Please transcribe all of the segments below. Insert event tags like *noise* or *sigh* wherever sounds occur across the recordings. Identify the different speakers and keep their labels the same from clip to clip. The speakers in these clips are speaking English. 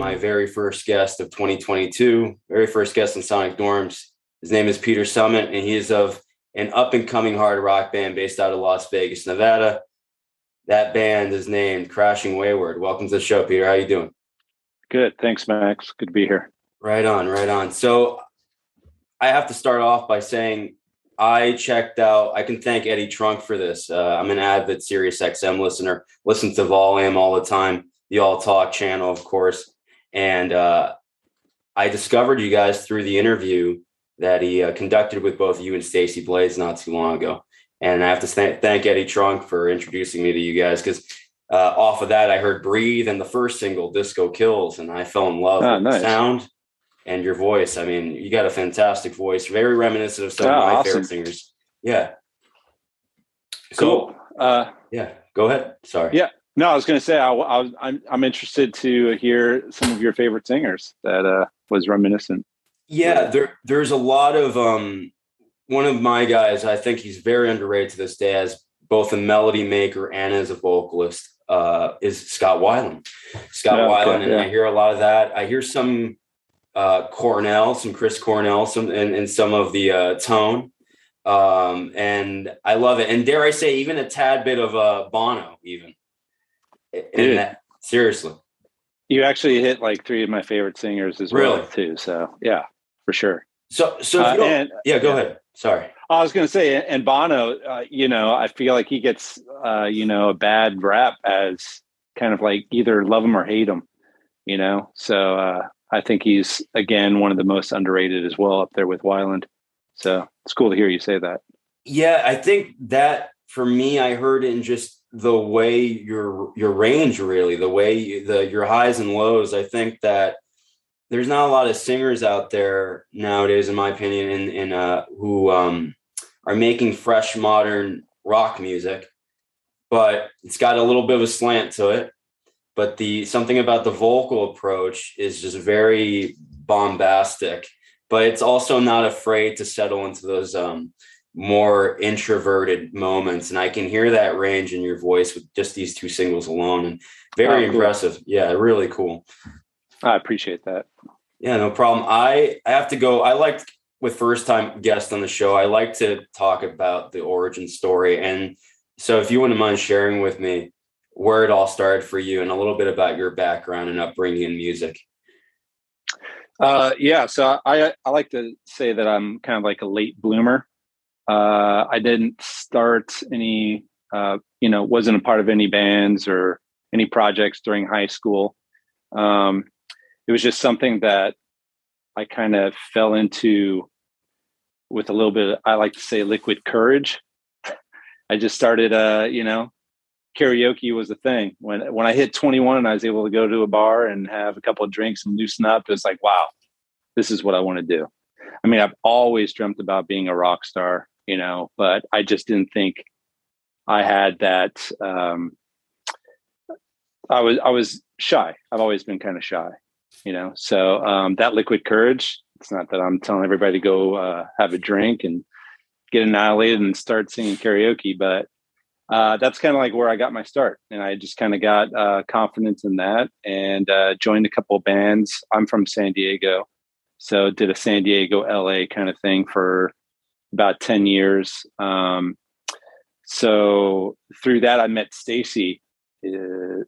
Speaker 1: my very first guest of 2022, very first guest in Sonic Dorms. His name is Peter Summit, and he is of an up and coming hard rock band based out of Las Vegas, Nevada. That band is named Crashing Wayward. Welcome to the show, Peter. How are you doing?
Speaker 2: Good. Thanks, Max. Good to be here.
Speaker 1: Right on, right on. So I have to start off by saying I checked out. I can thank Eddie Trunk for this. Uh, I'm an avid Sirius XM listener. Listen to Volume all the time, the All Talk channel, of course. And uh, I discovered you guys through the interview that he uh, conducted with both you and Stacey Blades not too long ago. And I have to th- thank Eddie Trunk for introducing me to you guys because uh, off of that, I heard "Breathe" and the first single "Disco Kills," and I fell in love oh, with nice. the sound and your voice. I mean, you got a fantastic voice, very reminiscent of some oh, of my awesome. favorite singers. Yeah.
Speaker 2: So, cool. Uh,
Speaker 1: yeah, go ahead. Sorry.
Speaker 2: Yeah. No, I was going to say I, I, am I'm, I'm interested to hear some of your favorite singers that uh, was reminiscent.
Speaker 1: Yeah, there there's a lot of um one of my guys, I think he's very underrated to this day as both a melody maker and as a vocalist, uh, is Scott Weiland. Scott yeah, Weiland, okay, and yeah. I hear a lot of that. I hear some uh, Cornell, some Chris Cornell, some and, and some of the uh, tone. Um, and I love it. And dare I say, even a tad bit of uh, Bono, even. In that, seriously.
Speaker 2: You actually hit like three of my favorite singers as really? well, too. So yeah, for sure.
Speaker 1: So, so uh, and, yeah, go yeah. ahead. Sorry.
Speaker 2: I was going to say, and Bono, uh, you know, I feel like he gets, uh, you know, a bad rap as kind of like either love him or hate him, you know. So uh, I think he's again one of the most underrated as well up there with Weiland. So it's cool to hear you say that.
Speaker 1: Yeah, I think that for me, I heard in just the way your your range really, the way you, the your highs and lows. I think that there's not a lot of singers out there nowadays, in my opinion, in in uh, who um, are making fresh modern rock music, but it's got a little bit of a slant to it but the something about the vocal approach is just very bombastic but it's also not afraid to settle into those um, more introverted moments. And i can hear that range in your voice with just these two singles alone and very oh, impressive. Yeah really cool.
Speaker 2: I appreciate that.
Speaker 1: Yeah no problem. I i have to go. I like with first time guest on the show i like to talk about the origin story. And so if you wouldn't mind sharing with me where it all started for you and a little bit about your background and upbringing in music.
Speaker 2: Uh, yeah, so I I like to say that I'm kind of like a late bloomer. Uh, I didn't start any, uh, you know, wasn't a part of any bands or any projects during high school. Um, it was just something that I kind of fell into with a little bit. Of, I like to say liquid courage. *laughs* I just started, uh, you know, karaoke was a thing. When when I hit 21 and I was able to go to a bar and have a couple of drinks and loosen up, it was like, wow, this is what I want to do. I mean, I've always dreamt about being a rock star, you know, but I just didn't think I had that. Um, I was I was shy. I've always been kind of shy, you know. So um, that liquid courage. It's not that I'm telling everybody to go uh, have a drink and get annihilated and start singing karaoke, but uh, that's kind of like where I got my start. And I just kind of got uh, confidence in that and uh, joined a couple of bands. I'm from San Diego. So did a San Diego, LA kind of thing for about 10 years. Um, so through that, I met Stacey, uh,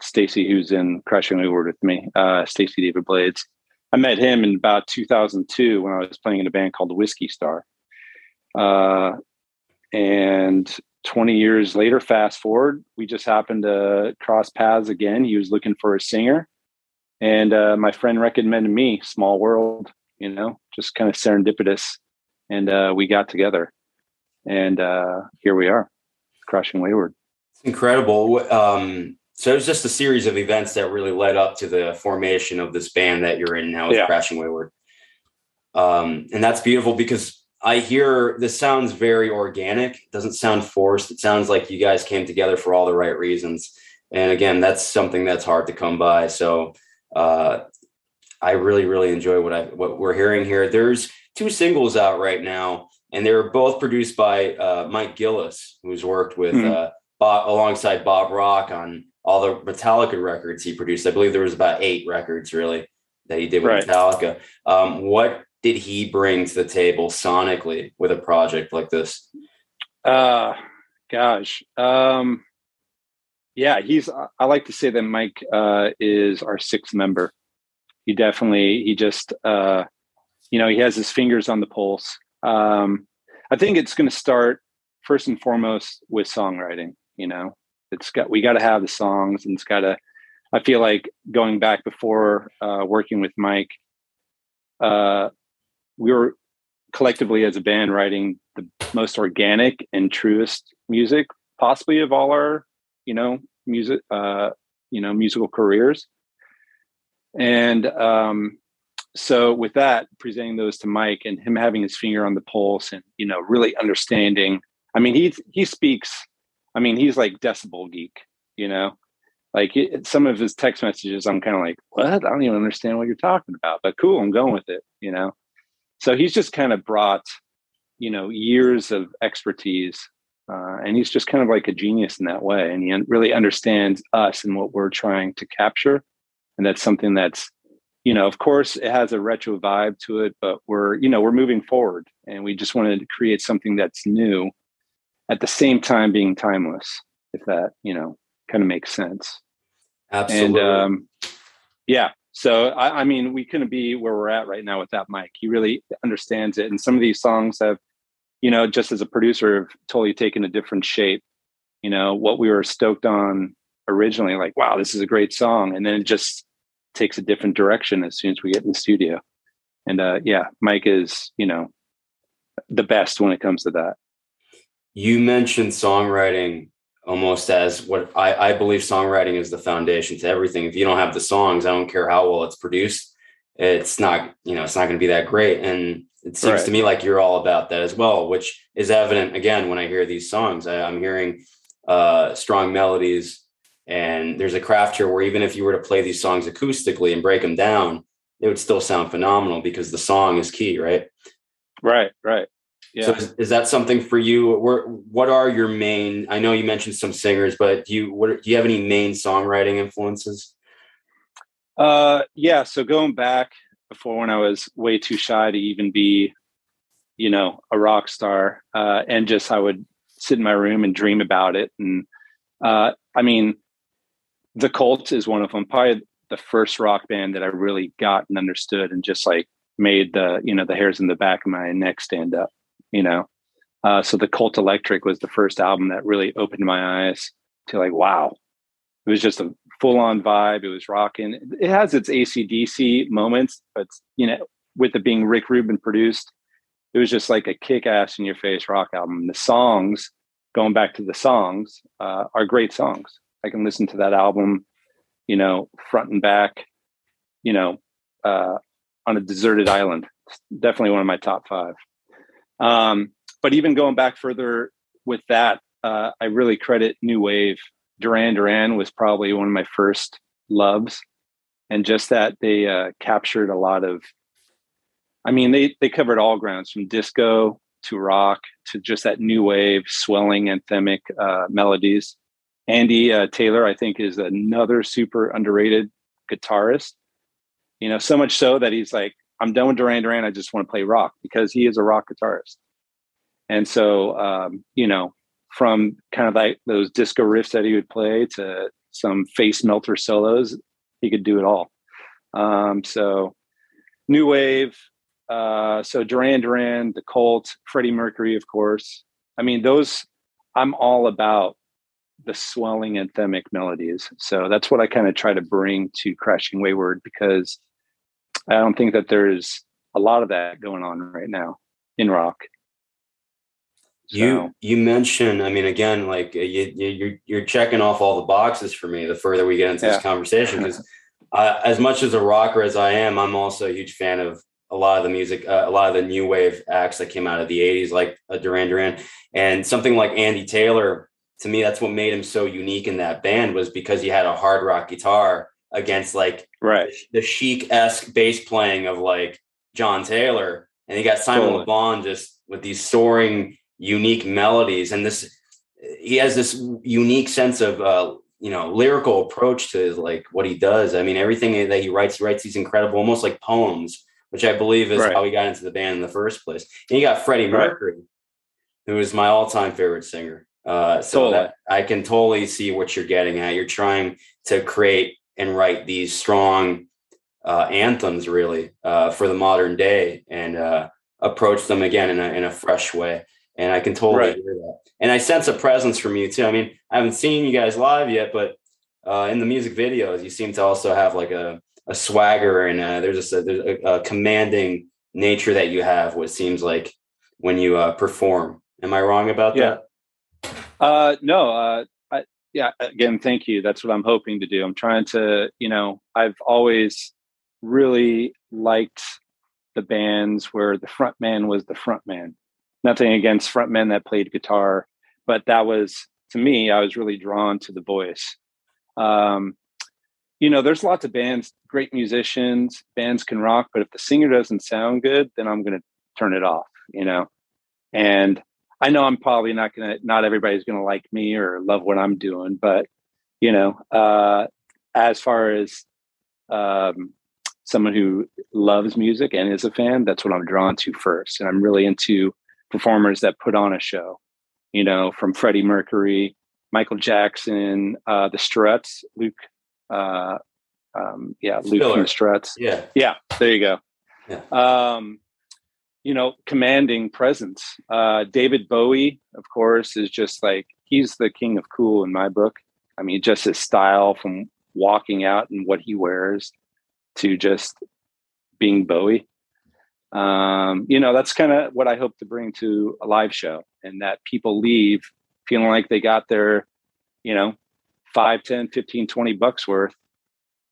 Speaker 2: Stacey, who's in Crashing Wayward with me, uh, Stacey David Blades. I met him in about 2002 when I was playing in a band called the Whiskey Star. Uh, and 20 years later, fast forward, we just happened to cross paths again. He was looking for a singer. And uh, my friend recommended me, Small World, you know, just kind of serendipitous. And uh, we got together. And uh, here we are, Crashing Wayward.
Speaker 1: It's incredible. Um, so it was just a series of events that really led up to the formation of this band that you're in now with yeah. Crashing Wayward. Um, and that's beautiful because I hear this sounds very organic. It doesn't sound forced. It sounds like you guys came together for all the right reasons. And again, that's something that's hard to come by. So uh, I really, really enjoy what I what we're hearing here. There's two singles out right now, and they're both produced by uh, Mike Gillies, who's worked with mm-hmm. uh, Bob, alongside Bob Rock on all the Metallica records he produced. I believe there was about eight records really that he did with right. Metallica. Um, what did he bring to the table sonically with a project like this?
Speaker 2: Uh, gosh. Um, yeah, he's, I like to say that Mike uh, is our sixth member. He definitely, he just, uh, you know, he has his fingers on the pulse. Um, I think it's going to start first and foremost with songwriting. You know, it's got we got to have the songs, and it's got to. I feel like going back before uh, working with Mike, uh, we were collectively as a band writing the most organic and truest music possibly of all our, you know, music, uh, you know, musical careers. And um, so with that presenting those to mike and him having his finger on the pulse and you know really understanding i mean he he speaks i mean he's like decibel geek you know? Like it, some of his text messages i'm kind of like what? I don't even understand what you're talking about but cool i'm going with it you know so he's just kind of brought you know years of expertise uh, and he's just kind of like a genius in that way and he really understands us and what we're trying to capture and that's something that's you know, of course, it has a retro vibe to it, but we're, you know, we're moving forward and we just wanted to create something that's new at the same time being timeless, if that, you know, kind of makes sense.
Speaker 1: Absolutely. And um,
Speaker 2: yeah, so I, I, mean, we couldn't be where we're at right now without Mike. He really understands it. And some of these songs have, you know, just as a producer, have totally taken a different shape. You know, what we were stoked on originally, like, wow, this is a great song. And then it just takes a different direction as soon as we get in the studio. And uh, yeah, Mike is, you know, the best when it comes to that.
Speaker 1: You mentioned songwriting almost as what I, I believe songwriting is the foundation to everything. If you don't have the songs, I don't care how well it's produced, it's not, you know, it's not going to be that great. And it seems right. to me like you're all about that as well, which is evident again when I hear these songs. I, I'm hearing uh, strong melodies, and there's a craft here where even if you were to play these songs acoustically and break them down, it would still sound phenomenal because the song is key, right?
Speaker 2: Right, right.
Speaker 1: Yeah. So is, is that something for you? Where, what are your main? I know you mentioned some singers, but do you what do you have any main songwriting influences?
Speaker 2: Uh, yeah. So going back before when I was way too shy to even be, you know, a rock star, uh, and just I would sit in my room and dream about it, and uh, I mean, the Cult is one of them. Probably the first rock band that I really got and understood, and just like made the you know the hairs in the back of my neck stand up. You know, uh, so the Cult Electric was the first album that really opened my eyes to like, wow, it was just a full on vibe. It was rocking. It has its ACDC moments, but you know, with it being Rick Rubin produced, it was just like a kick ass in your face rock album. The songs, going back to the songs, uh, are great songs. I can listen to that album, you know, front and back, you know, uh, on a deserted island. It's definitely one of my top five. Um, but even going back further with that, uh, I really credit New Wave. Duran Duran was probably one of my first loves, and just that they uh, captured a lot of. I mean, they they covered all grounds from disco to rock to just that new wave, swelling anthemic uh, melodies. Andy uh, Taylor, I think, is another super underrated guitarist. You know, so much so that he's like, I'm done with Duran Duran. I just want to play rock because he is a rock guitarist. And so, um, you know, from kind of like those disco riffs that he would play to some face melter solos, he could do it all. Um, so, new wave. Uh, so Duran Duran, the Cult, Freddie Mercury, of course. I mean, those I'm all about the swelling anthemic melodies. So that's what I kind of try to bring to Crashing Wayward because I don't think that there's a lot of that going on right now in rock.
Speaker 1: So. You you mentioned, I mean, again, like uh, you, you you're checking off all the boxes for me. The further we get into yeah. this conversation, *laughs* because as much as a rocker as I am, I'm also a huge fan of a lot of the music, uh, a lot of the new wave acts that came out of the '80s, like uh, Duran Duran, and something like Andy Taylor to me that's what made him so unique in that band was because he had a hard rock guitar against like
Speaker 2: right
Speaker 1: the chic-esque bass playing of like John Taylor and he got Simon totally. Le Bon just with these soaring unique melodies and this he has this unique sense of uh, you know lyrical approach to like what he does. I mean, everything that he writes, he writes these incredible, almost like poems, which I believe is right. how he got into the band in the first place. And you got Freddie Mercury, right. who is my all-time favorite singer. Uh, so totally. that I can totally see what you're getting at. You're trying to create and write these strong uh, anthems, really, uh, for the modern day, and uh, approach them again in a in a fresh way. And I can totally right. hear that. And I sense a presence from you too. I mean, I haven't seen you guys live yet, but uh, in the music videos, you seem to also have like a a swagger and uh, there's a, there's a, a, commanding nature that you have. What seems like when you uh, perform. Am I wrong about
Speaker 2: yeah. that? Uh, no. Uh, yeah. Again, thank you. That's what I'm hoping to do. I'm trying to. You know, I've always really liked the bands where the front man was the front man. Nothing against front men that played guitar, but that was to me, I was really drawn to the voice. Um, you know, there's lots of bands, great musicians, bands can rock, but if the singer doesn't sound good, then I'm going to turn it off, you know? And I know I'm probably not going to, not everybody's going to like me or love what I'm doing, but, you know, uh, as far as um, someone who loves music and is a fan, that's what I'm drawn to first. And I'm really into performers that put on a show, you know, from Freddie Mercury, Michael Jackson, uh, the Struts, Luke, uh, um, yeah, Luke Spiller. from the Struts.
Speaker 1: Yeah.
Speaker 2: Yeah. There you go. Yeah. Um, you know, commanding presence. Uh, David Bowie, of course, is just like, he's the king of cool in my book. I mean, just his style from walking out and what he wears to just being Bowie. Um, you know, that's kind of what I hope to bring to a live show and that people leave feeling like they got their, you know, 5, 10, 15, 20 bucks worth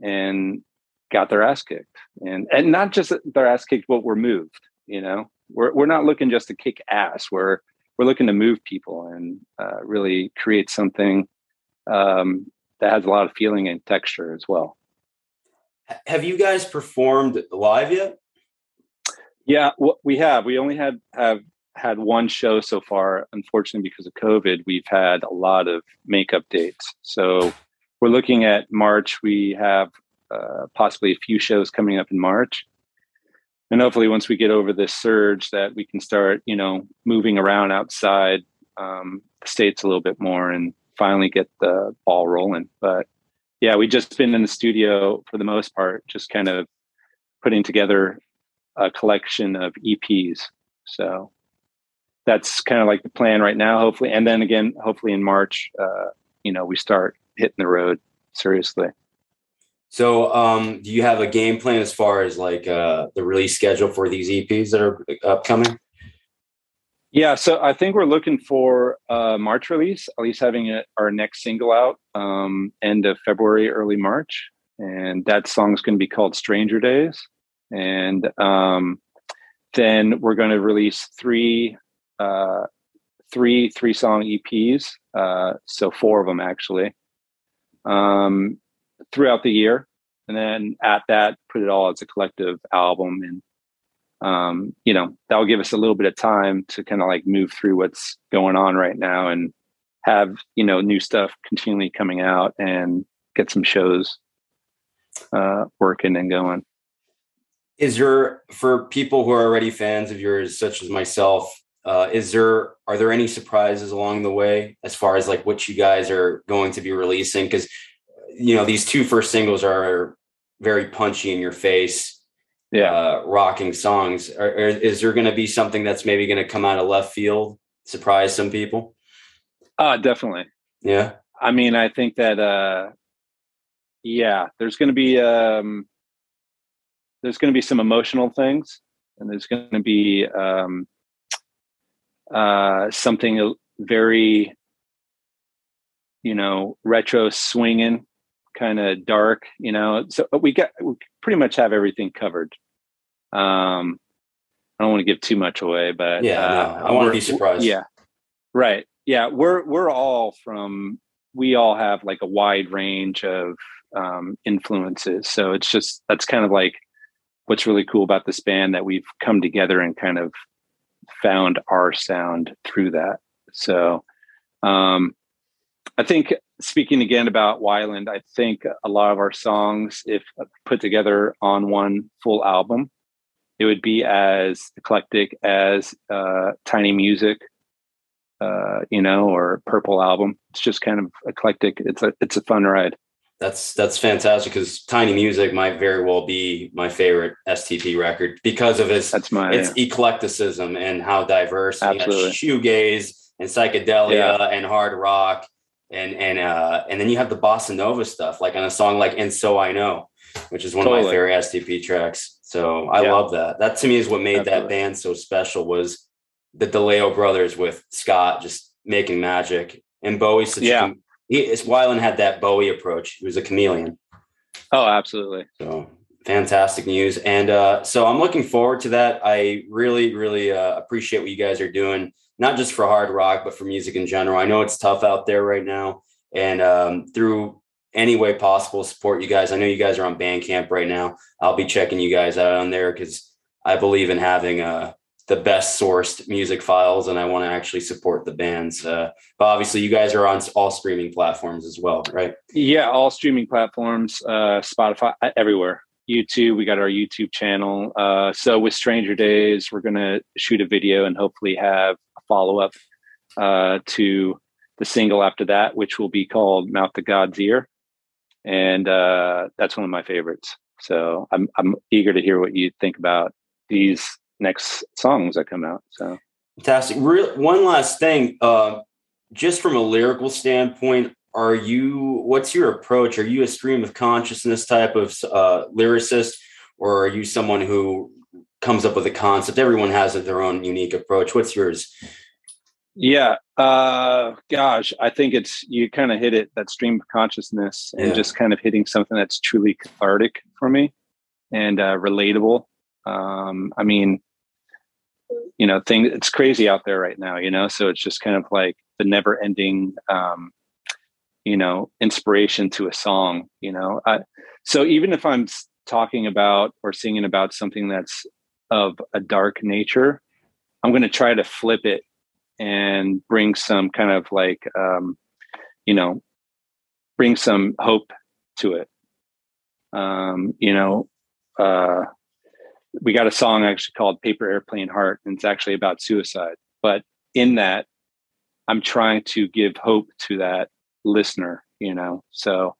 Speaker 2: and got their ass kicked. And and not just their ass kicked, but we're moved, you know. We're we're not looking just to kick ass. We're we're looking to move people and uh, really create something um, that has a lot of feeling and texture as well.
Speaker 1: Have you guys performed live yet?
Speaker 2: Yeah, we have. We only had have had one show so far. Unfortunately, because of COVID, we've had a lot of makeup dates. So we're looking at March. We have uh, possibly a few shows coming up in March, and hopefully, once we get over this surge, that we can start, you know, moving around outside um, the states a little bit more and finally get the ball rolling. But yeah, we just been in the studio for the most part, just kind of putting together a collection of EPs. So that's kind of like the plan right now, hopefully. And then again, hopefully in March, uh, you know, we start hitting the road seriously.
Speaker 1: So, um, do you have a game plan as far as like uh, the release schedule for these EPs that are upcoming?
Speaker 2: Yeah, so I think we're looking for a March release, at least having a, our next single out um, end of February, early March, and that song's going to be called "Stranger Days." And um, then we're going to release three, uh, three three song EPs, uh, so four of them actually, um, throughout the year, and then at that, put it all as a collective album and um, you know, that will give us a little bit of time to kind of like move through what's going on right now and have, you know, new stuff continually coming out and get some shows uh, working and going.
Speaker 1: Is there, for people who are already fans of yours, such as myself, uh, is there, are there any surprises along the way as far as like what you guys are going to be releasing? Because, you know, these two first singles are very punchy in your face yeah. uh, rocking songs. Or, or is there going to be something that's maybe going to come out of left field, surprise some people?
Speaker 2: Uh, definitely.
Speaker 1: Yeah.
Speaker 2: I mean, I think that, uh, yeah, there's going to be, um, there's going to be some emotional things and there's going to be, um, uh, something very, you know, retro swinging kind of dark, you know. So we got we pretty much have everything covered. Um, I don't want to give too much away, but
Speaker 1: yeah, uh, no, I want to be surprised.
Speaker 2: Yeah, right. Yeah, we're we're all from. We all have like a wide range of um, influences, so it's just that's kind of like what's really cool about this band that we've come together and kind of found our sound through that. So, um, I think speaking again about Weiland, I think a lot of our songs, if put together on one full album, it would be as eclectic as uh, Tiny Music, uh, you know, or Purple Album. It's just kind of eclectic. It's a it's a fun ride.
Speaker 1: That's that's fantastic because Tiny Music might very well be my favorite STP record because of its
Speaker 2: that's my
Speaker 1: its
Speaker 2: yeah.
Speaker 1: eclecticism and how diverse.
Speaker 2: Absolutely.
Speaker 1: shoegaze and psychedelia
Speaker 2: Yeah.
Speaker 1: and hard rock and and uh and then you have the bossa nova stuff like on a song like and so I know, which is one of my favorite STP tracks. So I
Speaker 2: Yeah.
Speaker 1: love that. That to me is what made that band so special was the DeLeo brothers with Scott just making magic and Bowie. such
Speaker 2: Yeah.
Speaker 1: a he, Weiland had that Bowie approach. He was a chameleon.
Speaker 2: Oh, absolutely.
Speaker 1: So fantastic news. And uh, so I'm looking forward to that. I really, really uh, appreciate what you guys are doing, not just for hard rock, but for music in general. I know it's tough out there right now. And um, through any way possible, support you guys. I know you guys are on Bandcamp right now. I'll be checking you guys out on there because I believe in having uh, the best sourced music files and I want to actually support the bands. Uh, but obviously, you guys are on all streaming platforms as well, right?
Speaker 2: Yeah, all streaming platforms, uh, Spotify, everywhere. YouTube, we got our YouTube channel. Uh, so with Stranger Days, we're gonna shoot a video and hopefully have follow up uh, to the single after that, which will be called "Mouth to God's Ear," and uh, that's one of my favorites. So I'm I'm eager to hear what you think about these next songs that come out. So
Speaker 1: Fantastic. Real, one last thing, uh, just from a lyrical standpoint, are you? What's your approach? Are you a stream of consciousness type of uh, lyricist, or are you someone who comes up with a concept? Everyone has their own unique approach. What's yours?
Speaker 2: Yeah. Uh gosh, I think it's you kind of hit it that stream of consciousness and
Speaker 1: Yeah.
Speaker 2: just kind of hitting something that's truly cathartic for me and uh relatable. Um I mean you know, thing it's crazy out there right now, you know, so it's just kind of like the never ending um you know, inspiration to a song, you know. I, so even if I'm talking about or singing about something that's of a dark nature, I'm going to try to flip it and bring some kind of like um, you know bring some hope to it. Um, you know uh, we got a song actually called paper airplane heart and it's actually about suicide. But in that i'm trying to give hope to that listener you know? So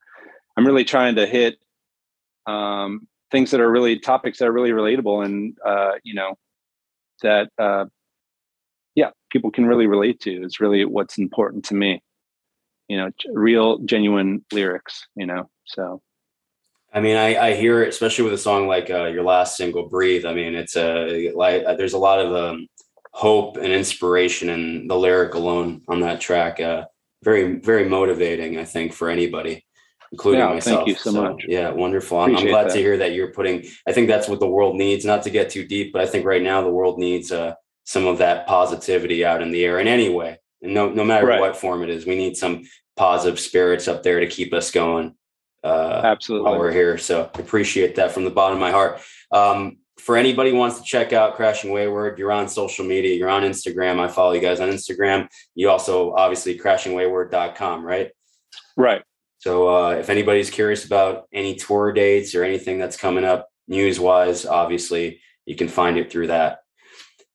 Speaker 2: i'm really trying to hit um, things that are really topics that are really relatable and uh, you know that uh, yeah people can really relate to is really what's important to me you know real genuine lyrics you know so
Speaker 1: I mean, I, I hear it, especially with a song like uh, your last single, "Breathe." I mean, it's a like uh, there's a lot of um, hope and inspiration in the lyric alone on that track. Uh, very, very motivating, I think, for anybody, including
Speaker 2: Yeah,
Speaker 1: myself.
Speaker 2: thank you so much.
Speaker 1: Yeah, wonderful. I'm, I'm glad
Speaker 2: that.
Speaker 1: to hear that you're putting. I think that's what the world needs. Not to get too deep, but I think right now the world needs uh, some of that positivity out in the air in any way, and no, no matter
Speaker 2: Right.
Speaker 1: what form it is. We need some positive spirits up there to keep us going. Uh,
Speaker 2: absolutely
Speaker 1: while we're here. So appreciate that from the bottom of my heart. Um, for anybody who wants to check out Crashing Wayward, you're on social media, you're on Instagram. I follow you guys on Instagram. You also obviously crashingwayward.com, right?
Speaker 2: right
Speaker 1: So uh, if anybody's curious about any tour dates or anything that's coming up news wise, obviously you can find it through that.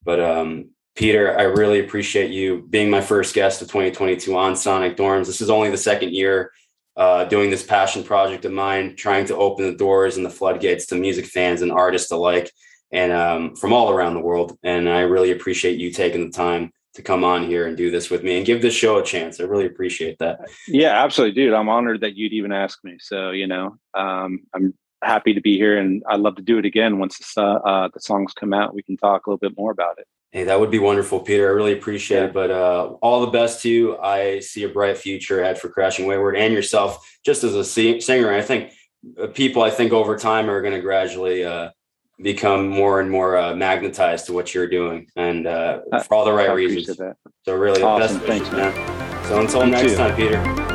Speaker 1: But um, Peter, I really appreciate you being my first guest of 2022 on Sonic Dorms. This is only the second year uh, doing this passion project of mine, trying to open the doors and the floodgates to music fans and artists alike, and um, from all around the world. And I really appreciate you taking the time to come on here and do this with me and give this show a chance. I really appreciate that.
Speaker 2: yeah absolutely dude i'm honored that you'd even ask me so you know um, i'm happy to be here and i'd love to do it again once the, so- uh, the songs come out we can talk a little bit more about it
Speaker 1: Hey, that would be wonderful, Peter. I really appreciate
Speaker 2: Yeah.
Speaker 1: it. But uh, all the best to you. I see a bright future ahead for Crashing Wayward and yourself, just as a singer. I think uh, people, I think over time, are going to gradually uh, become more and more uh, magnetized to what you're doing, and uh, for all the right
Speaker 2: I
Speaker 1: reasons.
Speaker 2: that
Speaker 1: So, really, the
Speaker 2: Awesome.
Speaker 1: best wishes,
Speaker 2: Thanks, man.
Speaker 1: man. So, until
Speaker 2: You
Speaker 1: next
Speaker 2: too.
Speaker 1: time, Peter.